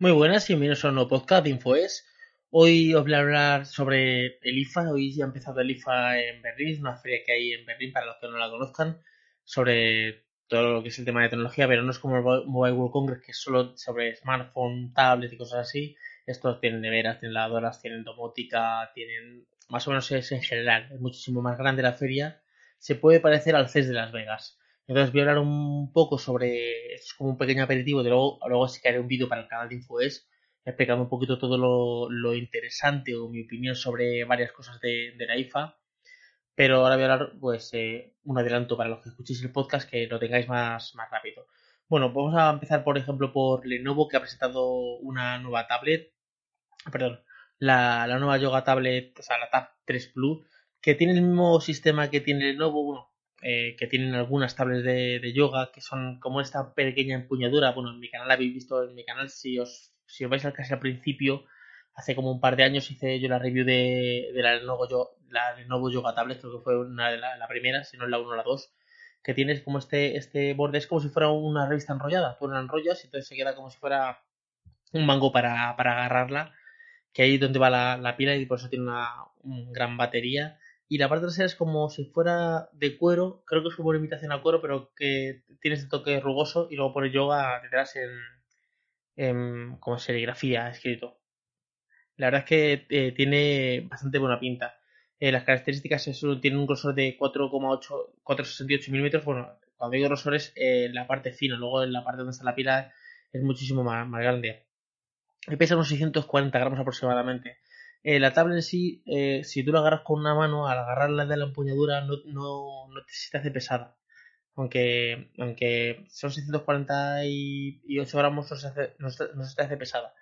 Muy buenas y bienvenidos a un nuevo podcast de InfoES. Hoy os voy a hablar sobre el IFA. Hoy ya ha empezado el IFA en Berlín, una feria que hay en Berlín para los que no la conozcan, sobre todo lo que es el tema de tecnología, pero no es como el Mobile World Congress, que es solo sobre smartphone, tablets y cosas así. Estos tienen neveras, tienen lavadoras, tienen domótica, tienen. Más o menos es en general, es muchísimo más grande la feria. Se puede parecer al CES de Las Vegas. Entonces voy a hablar un poco sobre, es como un pequeño aperitivo, de luego, luego sí que haré un vídeo para el canal de InfoES explicando un poquito todo lo, interesante o mi opinión sobre varias cosas de, la IFA. Pero ahora voy a hablar, pues, eh, un adelanto para los que escuchéis el podcast, que lo tengáis más, más rápido. Bueno, vamos a empezar, por ejemplo, por Lenovo, que ha presentado una nueva tablet, perdón, la, la nueva Yoga Tablet, o sea, la Tab 3 Plus, que tiene el mismo sistema que tiene Lenovo, bueno, eh, que tienen algunas tablets de, yoga que son como esta pequeña empuñadura. Bueno, en mi canal habéis visto, en mi canal, si os, si os vais al casi al principio, hace como un par de años hice yo la review de, de la, Lenovo, yo, la Lenovo Yoga Tablet, creo que fue una de la, primera, si no es la 1 o la 2, que tienes como este, este borde, es como si fuera una revista enrollada. Tú la enrollas y entonces se queda como si fuera un mango para, para agarrarla, que ahí donde va la, la pila y por eso tiene una gran batería y la parte trasera es como si fuera de cuero, creo que es como una imitación al cuero, pero que tiene este toque rugoso y luego pone yoga detrás en, como serigrafía escrito. La verdad es que eh, tiene bastante buena pinta. Eh, las características es, tiene un grosor de 4,8, 468 milímetros. Bueno, cuando digo grosor es eh, la parte fina, luego en la parte donde está la pila es muchísimo más, más grande. Y pesa unos 640 gramos aproximadamente. Eh, la tabla en sí, eh, si tú la agarras con una mano, al agarrarla de la empuñadura no, no, no te, se te hace pesada. Aunque, aunque son 648 gramos, no se, hace, no, se, te hace pesada.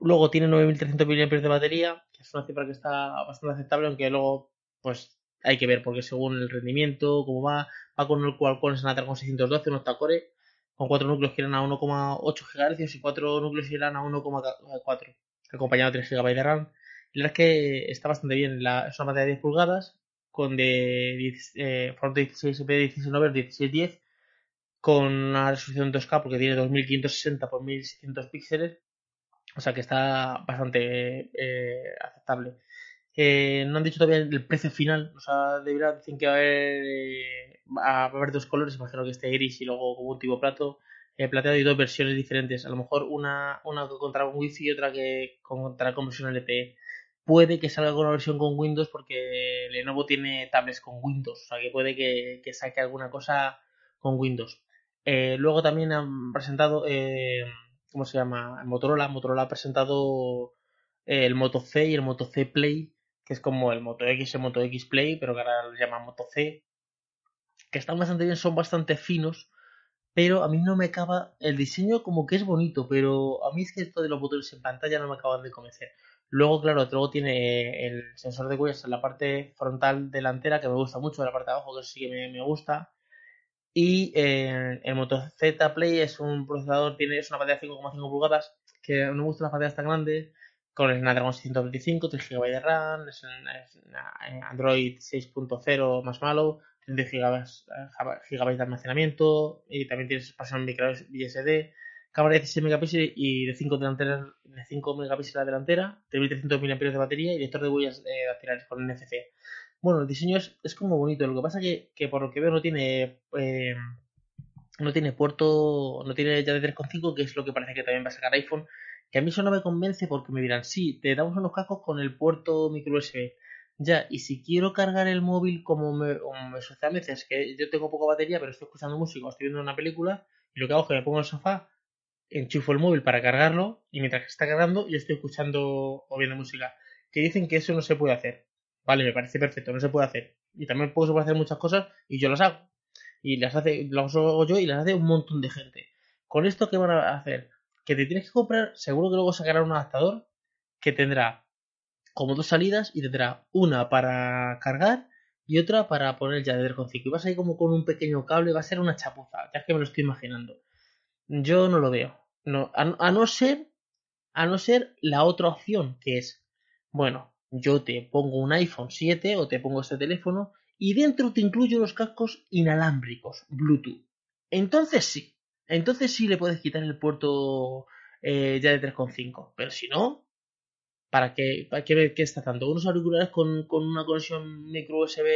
Luego tiene 9300 mAh de batería, que es una cifra que está bastante aceptable, aunque luego pues hay que ver, porque según el rendimiento, cómo va, va con el Qualcomm Snapdragon 612, un octa-core, con 4 núcleos que irán a 1,8 GHz y 4 núcleos que irán a 1,4, acompañado de 3 GB de RAM la verdad es que está bastante bien. La, es una pantalla de 10 pulgadas con de eh, 16 p 16 1610 con una resolución 2K porque tiene 2560 x 1600 píxeles. O sea que está bastante eh, aceptable. Eh, no han dicho todavía el precio final. O sea, debería decir que va a haber, eh, va a haber dos colores. Imagino que este gris y luego como un tipo plato. plateado y dos versiones diferentes. A lo mejor una, una contra un wifi y otra que contra conversión LTE puede que salga con una versión con Windows porque Lenovo tiene tablets con Windows, o sea que puede que, saque alguna cosa con Windows. Eh, luego también han presentado, eh, ¿cómo se llama? Motorola. Motorola ha presentado eh, el Moto C y el Moto C Play, que es como el Moto X y el Moto X Play, pero que ahora lo llaman Moto C, que están bastante bien, son bastante finos, pero a mí no me acaba, el diseño como que es bonito, pero a mí es que esto de los botones en pantalla no me acaban de convencer. Luego, claro, luego tiene el sensor de huellas en la parte frontal delantera, que me gusta mucho, en la parte de abajo, que sí que me, gusta. Y eh, el Moto Z Play es un procesador, tiene, es una pantalla de 5,5 pulgadas, que no me gusta las pantallas tan grandes, con el Snapdragon 625, 3 GB de RAM, es, Android 6.0 más malo, 30 GB, de almacenamiento, y también tienes espacio en micro SD, cámara de 16 megapíxeles y de 5, de 5 megapíxeles la delantera, 3300 mAh de batería y lector de huellas eh, con NFC. Bueno, el diseño es, como bonito, lo que pasa que, que por lo que veo no tiene eh, no tiene puerto, no tiene ya de 3.5, que es lo que parece que también va a sacar iPhone, que a mí eso no me convence porque me dirán, sí, te damos unos cascos con el puerto micro USB. Ya, y si quiero cargar el móvil como me, como sucede a veces, que yo tengo poca batería, pero estoy escuchando música o estoy viendo una película, y lo que hago es que me pongo en el sofá, enchufo el móvil para cargarlo y mientras que está cargando yo estoy escuchando o viendo música. Que dicen que eso no se puede hacer. Vale, me parece perfecto, no se puede hacer. Y también puedo, hacer muchas cosas y yo las hago. Y las hace, las hago yo y las hace un montón de gente. Con esto, ¿qué van a hacer? Que te tienes que comprar, seguro que luego sacará un adaptador que tendrá como dos salidas y tendrá una para cargar y otra para poner de con Y vas ahí como con un pequeño cable, va a ser una chapuza, ya es que me lo estoy imaginando. Yo no lo veo. No, a, no ser, a no ser la otra opción, que es, bueno, yo te pongo un iPhone 7 o te pongo este teléfono y dentro te incluyo los cascos inalámbricos, Bluetooth. Entonces sí, entonces sí le puedes quitar el puerto eh, ya de 3,5. Pero si no, ¿para qué, para qué, qué está dando? Unos auriculares con, con una conexión micro USB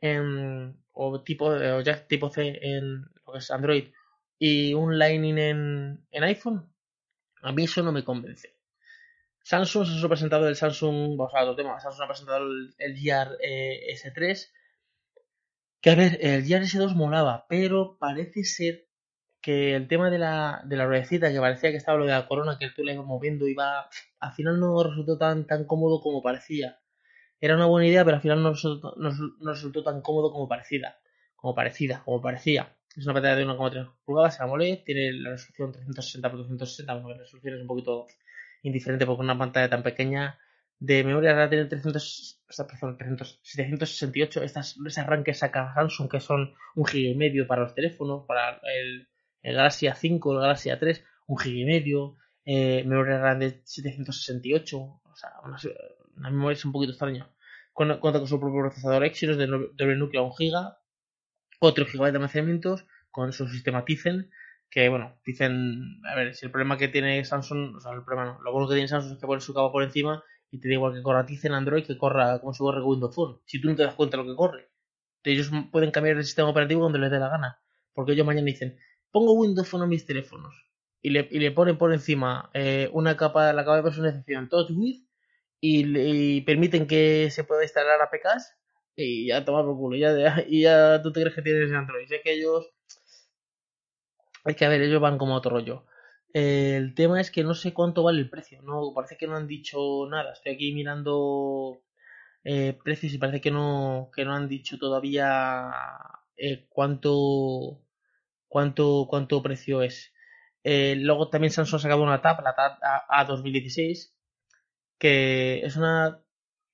en, o tipo o jack tipo C en lo que es Android y un Lightning en, en iPhone, a mí eso no me convence. Samsung se ha presentado el Samsung, vamos a otro tema, Samsung ha presentado el, Gear eh, S3, que a ver, el Gear S2 molaba, pero parece ser que el tema de la, de la ruedecita, que parecía que estaba lo de la corona, que tú le ibas moviendo va, al final no resultó tan, tan cómodo como parecía. Era una buena idea, pero al final no resultó, no, no resultó tan cómodo como parecida, como parecida, como parecía. Es una pantalla de 1,3 pulgadas, se AMOLED, tiene la resolución 360 x 260, bueno, la resolución es un poquito indiferente porque una pantalla tan pequeña de memoria RAM tiene 300, perdón, 300, 768, estas, ese arranque saca Samsung que son un giga y medio para los teléfonos, para el, Galaxy A5, el Galaxy A3, un giga y medio, eh, memoria RAM de 768, o sea, una, una memoria es un poquito extraña. Cuenta, con su propio procesador Exynos de doble núcleo a 1 giga, 4 GB de almacenamiento con su sistema Tizen, que bueno, dicen, a ver, si el problema que tiene Samsung, o sea, el problema no, lo bueno que tiene Samsung es que pone su cabo por encima y te da igual que corra Tizen Android que corra como si corre Windows Phone, si tú no te das cuenta de lo que corre. Ellos pueden cambiar el sistema operativo cuando les dé la gana, porque ellos mañana dicen, pongo Windows Phone a mis teléfonos y le, y le ponen por encima eh, una capa, la capa de personalización Touch With y, y permiten que se pueda instalar APKs y ya toma por culo, ya, ya, y ya tú te crees que tienes Android. Sé que ellos. Hay que ver, ellos van como otro rollo. El tema es que no sé cuánto vale el precio, no parece que no han dicho nada. Estoy aquí mirando eh, precios y parece que no, que no han dicho todavía eh, cuánto, cuánto, cuánto precio es. Eh, luego también Samsung ha sacado una tab, la tab A, A 2016, que es una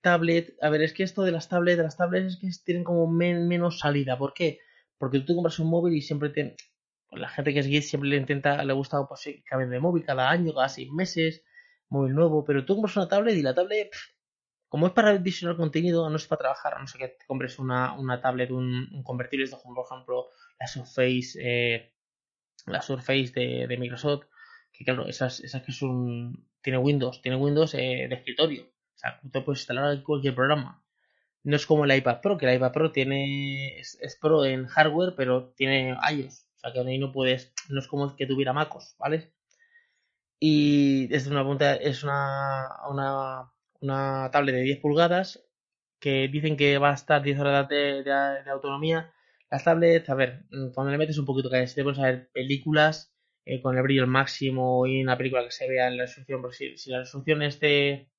tablet. A ver, es que esto de las tablets, las tablets es que tienen como men, menos salida. ¿Por qué? Porque tú compras un móvil y siempre te. Pues la gente que es geek siempre le intenta, le gusta pues, sí, cambiar de móvil cada año, cada seis meses, móvil nuevo. Pero tú compras una tablet y la tablet, como es para visionar contenido, no es para trabajar, no sé que te compres una, una tablet, un, un convertible, por ejemplo, la Surface, eh, la Surface de, de, Microsoft, que claro, esas, esas que son. Tiene Windows, tiene Windows eh, de escritorio. O sea, tú te puedes instalar cualquier programa. No es como el iPad Pro, que el iPad Pro tiene es, es, Pro en hardware, pero tiene iOS. O sea, que ahí no puedes, no es como que tuviera MacOS, ¿vale? Y desde una punta es una, una, una tablet de 10 pulgadas que dicen que va a estar 10 horas de, autonomía. Las tablets, a ver, cuando le metes un poquito que si te pones ver películas eh, con el brillo al máximo y una película que se vea en la resolución, porque si, si la resolución es de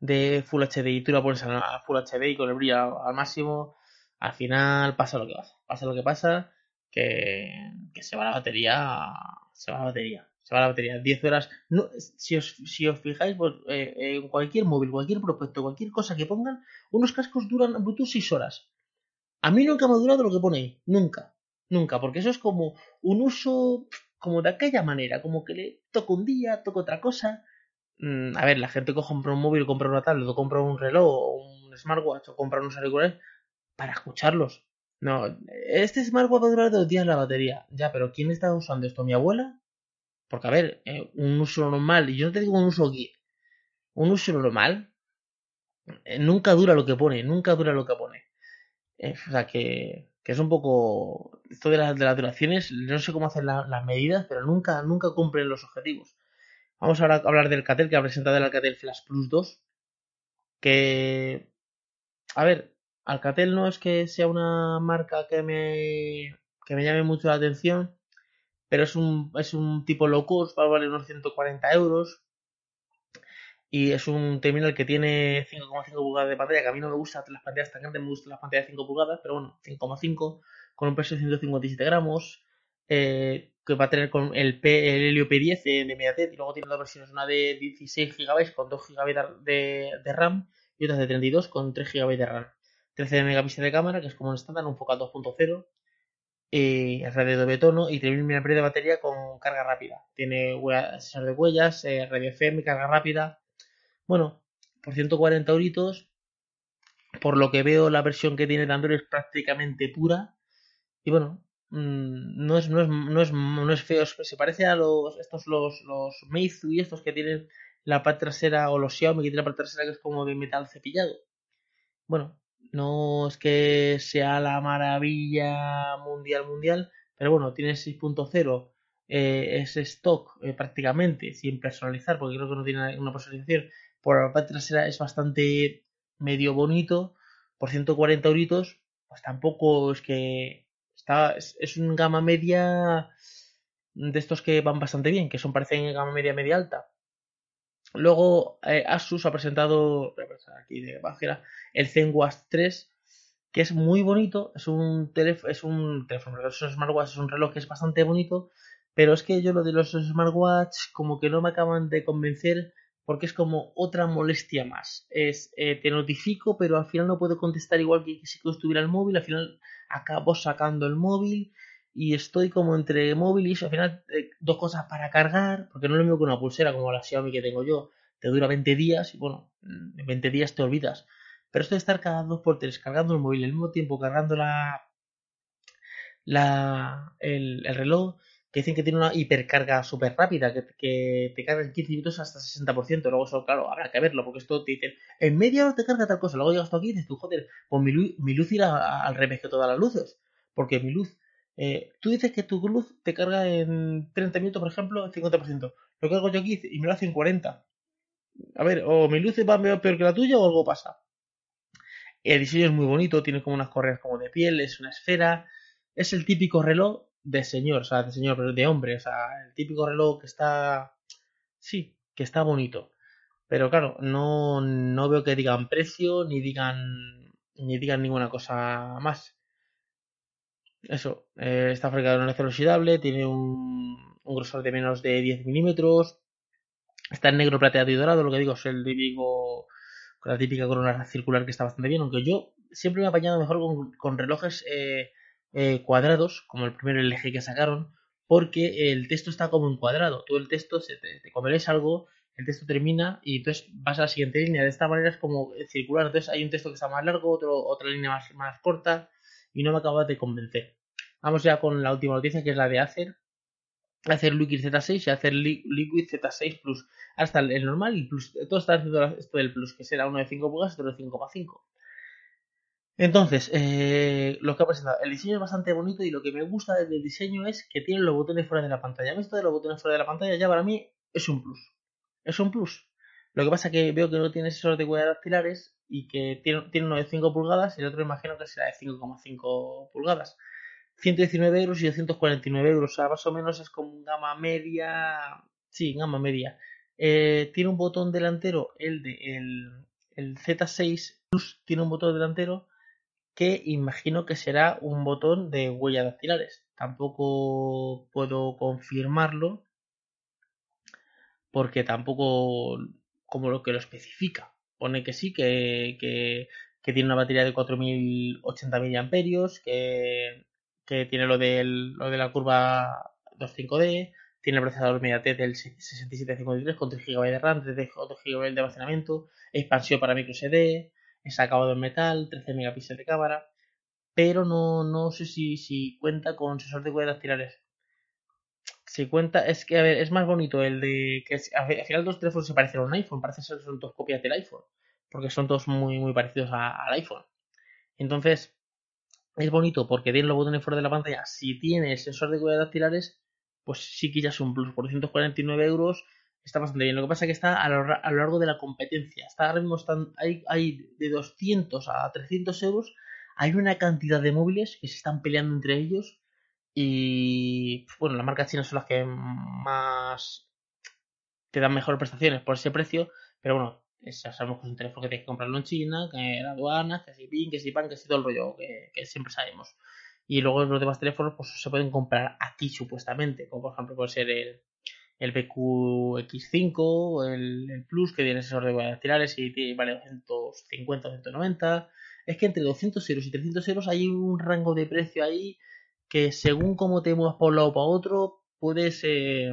de Full HD y tú la pones a Full HD y con el brillo al máximo, al final pasa lo que pasa. Pasa lo que pasa, que, se va la batería, se va la batería, se va la batería. 10 horas, no, si, os, si os fijáis, pues, eh, en cualquier móvil, cualquier prospecto, cualquier cosa que pongan, unos cascos duran Bluetooth 6 horas. A mí nunca me ha durado lo que pone nunca, nunca, porque eso es como un uso como de aquella manera, como que le toco un día, toco otra cosa, a ver, la gente compra un móvil, compra una tablet, compra un reloj, o un smartwatch, o compra unos auriculares para escucharlos. No, este smartwatch va a durar dos días la batería. Ya, pero ¿quién está usando esto? ¿Mi abuela? Porque, a ver, eh, un uso normal, y yo no te digo un uso geek, un uso normal eh, nunca dura lo que pone, nunca dura lo que pone. Eh, o sea que, que, es un poco. Esto de, la, de las duraciones, no sé cómo hacen la, las medidas, pero nunca, nunca cumplen los objetivos. Vamos ahora a hablar del Alcatel, que ha presentado el Alcatel Flash Plus 2. Que. A ver, Alcatel no es que sea una marca que me. que me llame mucho la atención. Pero es un, es un tipo low cost, va a valer unos 140 euros. Y es un terminal que tiene 5,5 pulgadas de pantalla, que a mí no me gustan las pantallas tan grandes, me gustan las pantallas de 5 pulgadas, pero bueno, 5,5, con un peso de 157 gramos. Eh, que va a tener con el, P, el Helio P10 de, de Mediatek y luego tiene dos versiones, una de 16 GB con 2 GB de, RAM y otra de 32 con 3 GB de RAM. 13 megapíxeles de cámara, que es como un estándar, un focal 2.0, y red de tono y 3000 mAh de batería con carga rápida. Tiene sensor de huellas, eh, radio FM, carga rápida. Bueno, por 140 euritos, por lo que veo la versión que tiene de Android es prácticamente pura. Y bueno, mm, no, es, no, es, no, es, no es feo, se parece a los estos los, los Meizu y estos que tienen la parte trasera o los Xiaomi que tienen la parte trasera que es como de metal cepillado. Bueno, no es que sea la maravilla mundial mundial, pero bueno, tiene 6.0, eh, es stock eh, prácticamente, sin personalizar, porque creo que no tiene una personalización. Por la parte trasera es bastante medio bonito, por 140 euritos, pues tampoco es que está, es, un gama media de estos que van bastante bien, que son parecen gama media media alta. Luego eh, Asus ha presentado aquí de bajera el ZenWatch 3, que es muy bonito, es un teléfono, es un teléfono, es un es un reloj que es bastante bonito, pero es que yo lo de los smartwatch como que no me acaban de convencer porque es como otra molestia más. Es eh, te notifico, pero al final no puedo contestar igual que si estuviera el móvil, al final acabo sacando el móvil y estoy como entre móvil y eso, al final eh, dos cosas para cargar, porque no es lo mismo que una pulsera como la Xiaomi que tengo yo, te dura 20 días y bueno, en 20 días te olvidas. Pero esto de estar cada dos por tres cargando el móvil al mismo tiempo, cargando la, la el, reloj, que dicen que tiene una hipercarga súper rápida, que, te carga en 15 minutos hasta 60%. Luego eso, claro, habrá que verlo, porque esto te dicen, en media hora te carga tal cosa. Luego llegas hasta aquí y dices tú, joder, pues mi luz, irá al revés que todas las luces. Porque mi luz eh, tú dices que tu luz te carga en 30 minutos, por ejemplo, el 50%. Lo hago yo aquí y me lo hace en 40. A ver, o mi luz va peor que la tuya o algo pasa. El diseño es muy bonito, tiene como unas correas como de piel, es una esfera. Es el típico reloj de señor, o sea, de señor, pero de hombre. O sea, el típico reloj que está. Sí, que está bonito. Pero claro, no, no veo que digan precio ni digan. ni digan ninguna cosa más. Eso, eh, está fabricado en acero oxidable, tiene un, grosor de menos de 10 milímetros, está en negro, plateado y dorado, lo que digo es el típico, con la típica corona circular que está bastante bien, aunque yo siempre me he apañado mejor con, relojes eh, eh, cuadrados, como el primer LG que sacaron, porque el texto está como en cuadrado, todo el texto, se te, te comeréis algo, el texto termina y entonces vas a la siguiente línea, de esta manera es como circular, entonces hay un texto que está más largo, otro, otra línea más, más corta, y no me acaba de convencer. Vamos ya con la última noticia que es la de Acer. Acer Liquid Z6 y Acer Liquid Z6 Plus. Hasta el normal y el Plus. Todo está haciendo esto del Plus, que será uno de 5 pulgadas y otro de 5,5. Entonces, eh, lo que ha presentado, el diseño es bastante bonito y lo que me gusta del diseño es que tiene los botones fuera de la pantalla. Esto de los botones fuera de la pantalla ya para mí es un plus. Es un plus. Lo que pasa es que veo que no tiene esos de huellas dactilares y que tiene, tiene uno de 5 pulgadas y el otro imagino que será de 5,5 pulgadas. 119 euros y 249 euros. O sea, más o menos es como gama media. Sí, gama media. Eh, tiene un botón delantero, el de el, Z6 Plus tiene un botón delantero que imagino que será un botón de huellas dactilares. Tampoco puedo confirmarlo porque tampoco como lo que lo especifica. Pone que sí, que, que, tiene una batería de 4080 mAh, que que tiene lo, del, lo de la curva 2.5D, tiene el procesador MediaTek del 6753 con 3 GB de RAM, 3 GB de almacenamiento, expansión para micro SD, es acabado en metal, 13 megapíxeles de cámara, pero no, no sé si, si cuenta con sensor de huellas dactilares. Si cuenta, es que, a ver, es más bonito el de que al final los teléfonos se parecen a un iPhone, parece ser son dos copias del iPhone, porque son todos muy, muy parecidos al iPhone. Entonces, es bonito porque tiene los botones fuera de la pantalla. Si tiene sensor de huellas dactilares, pues sí que ya es un plus. Por 249 euros está bastante bien. Lo que pasa es que está a lo, largo de la competencia. Está ahora mismo están, hay, hay de 200 a 300 euros. Hay una cantidad de móviles que se están peleando entre ellos. Y bueno, las marcas chinas son las que más te dan mejores prestaciones por ese precio. Pero bueno, sabemos que es un teléfono que tienes que comprarlo en China, que la aduana, que si PIN, que si PAN, que si todo el rollo que, siempre sabemos. Y luego los demás teléfonos pues se pueden comprar aquí supuestamente, como por ejemplo puede ser el, el BQX5, el, el Plus que tiene sensor de huellas dactilares y vale 250 o 190. Es que entre 200 euros y 300 euros hay un rango de precio ahí que según cómo te muevas por un lado o para otro puedes, eh,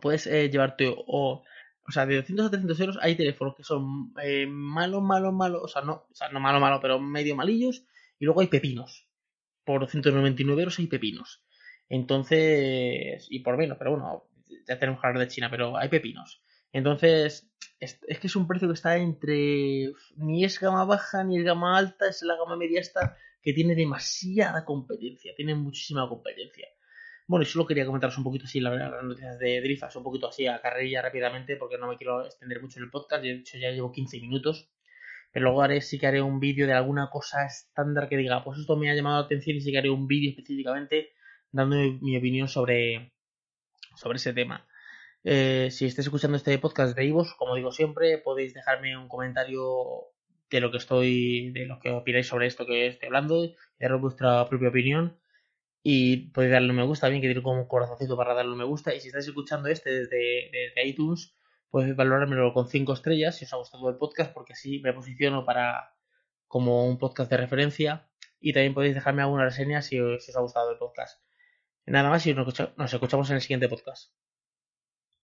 puedes eh, llevarte o o sea, de 200 a 300 euros hay teléfonos que son eh, malos, malos, malos, o sea, no, o sea, no malo, malo, pero medio malillos, y luego hay pepinos. por 199 euros hay pepinos. Entonces, y por menos, pero bueno, ya tenemos que de China, pero hay pepinos. Entonces, es, que es un precio que está entre. Ni es gama baja ni es gama alta, es la gama media esta que tiene demasiada competencia, tiene muchísima competencia. Bueno, y solo quería comentaros un poquito así las noticias de Drifas, un poquito así a carrilla rápidamente, porque no me quiero extender mucho en el podcast, de hecho ya llevo 15 minutos. Pero luego haré, sí que haré un vídeo de alguna cosa estándar que diga, pues esto me ha llamado la atención y sí que haré un vídeo específicamente dando mi, opinión sobre, sobre ese tema. Eh, si estáis escuchando este podcast de Ivos, como digo siempre, podéis dejarme un comentario de lo que estoy, de lo que opináis sobre esto que estoy hablando, y dar vuestra propia opinión. Y podéis darle un me gusta, bien que tiene como un corazoncito para darle un me gusta. Y si estáis escuchando este desde, desde iTunes, podéis valorármelo con 5 estrellas si os ha gustado el podcast, porque así me posiciono para como un podcast de referencia. Y también podéis dejarme alguna reseña si os, ha gustado el podcast. Nada más y nos escuchamos en el siguiente podcast.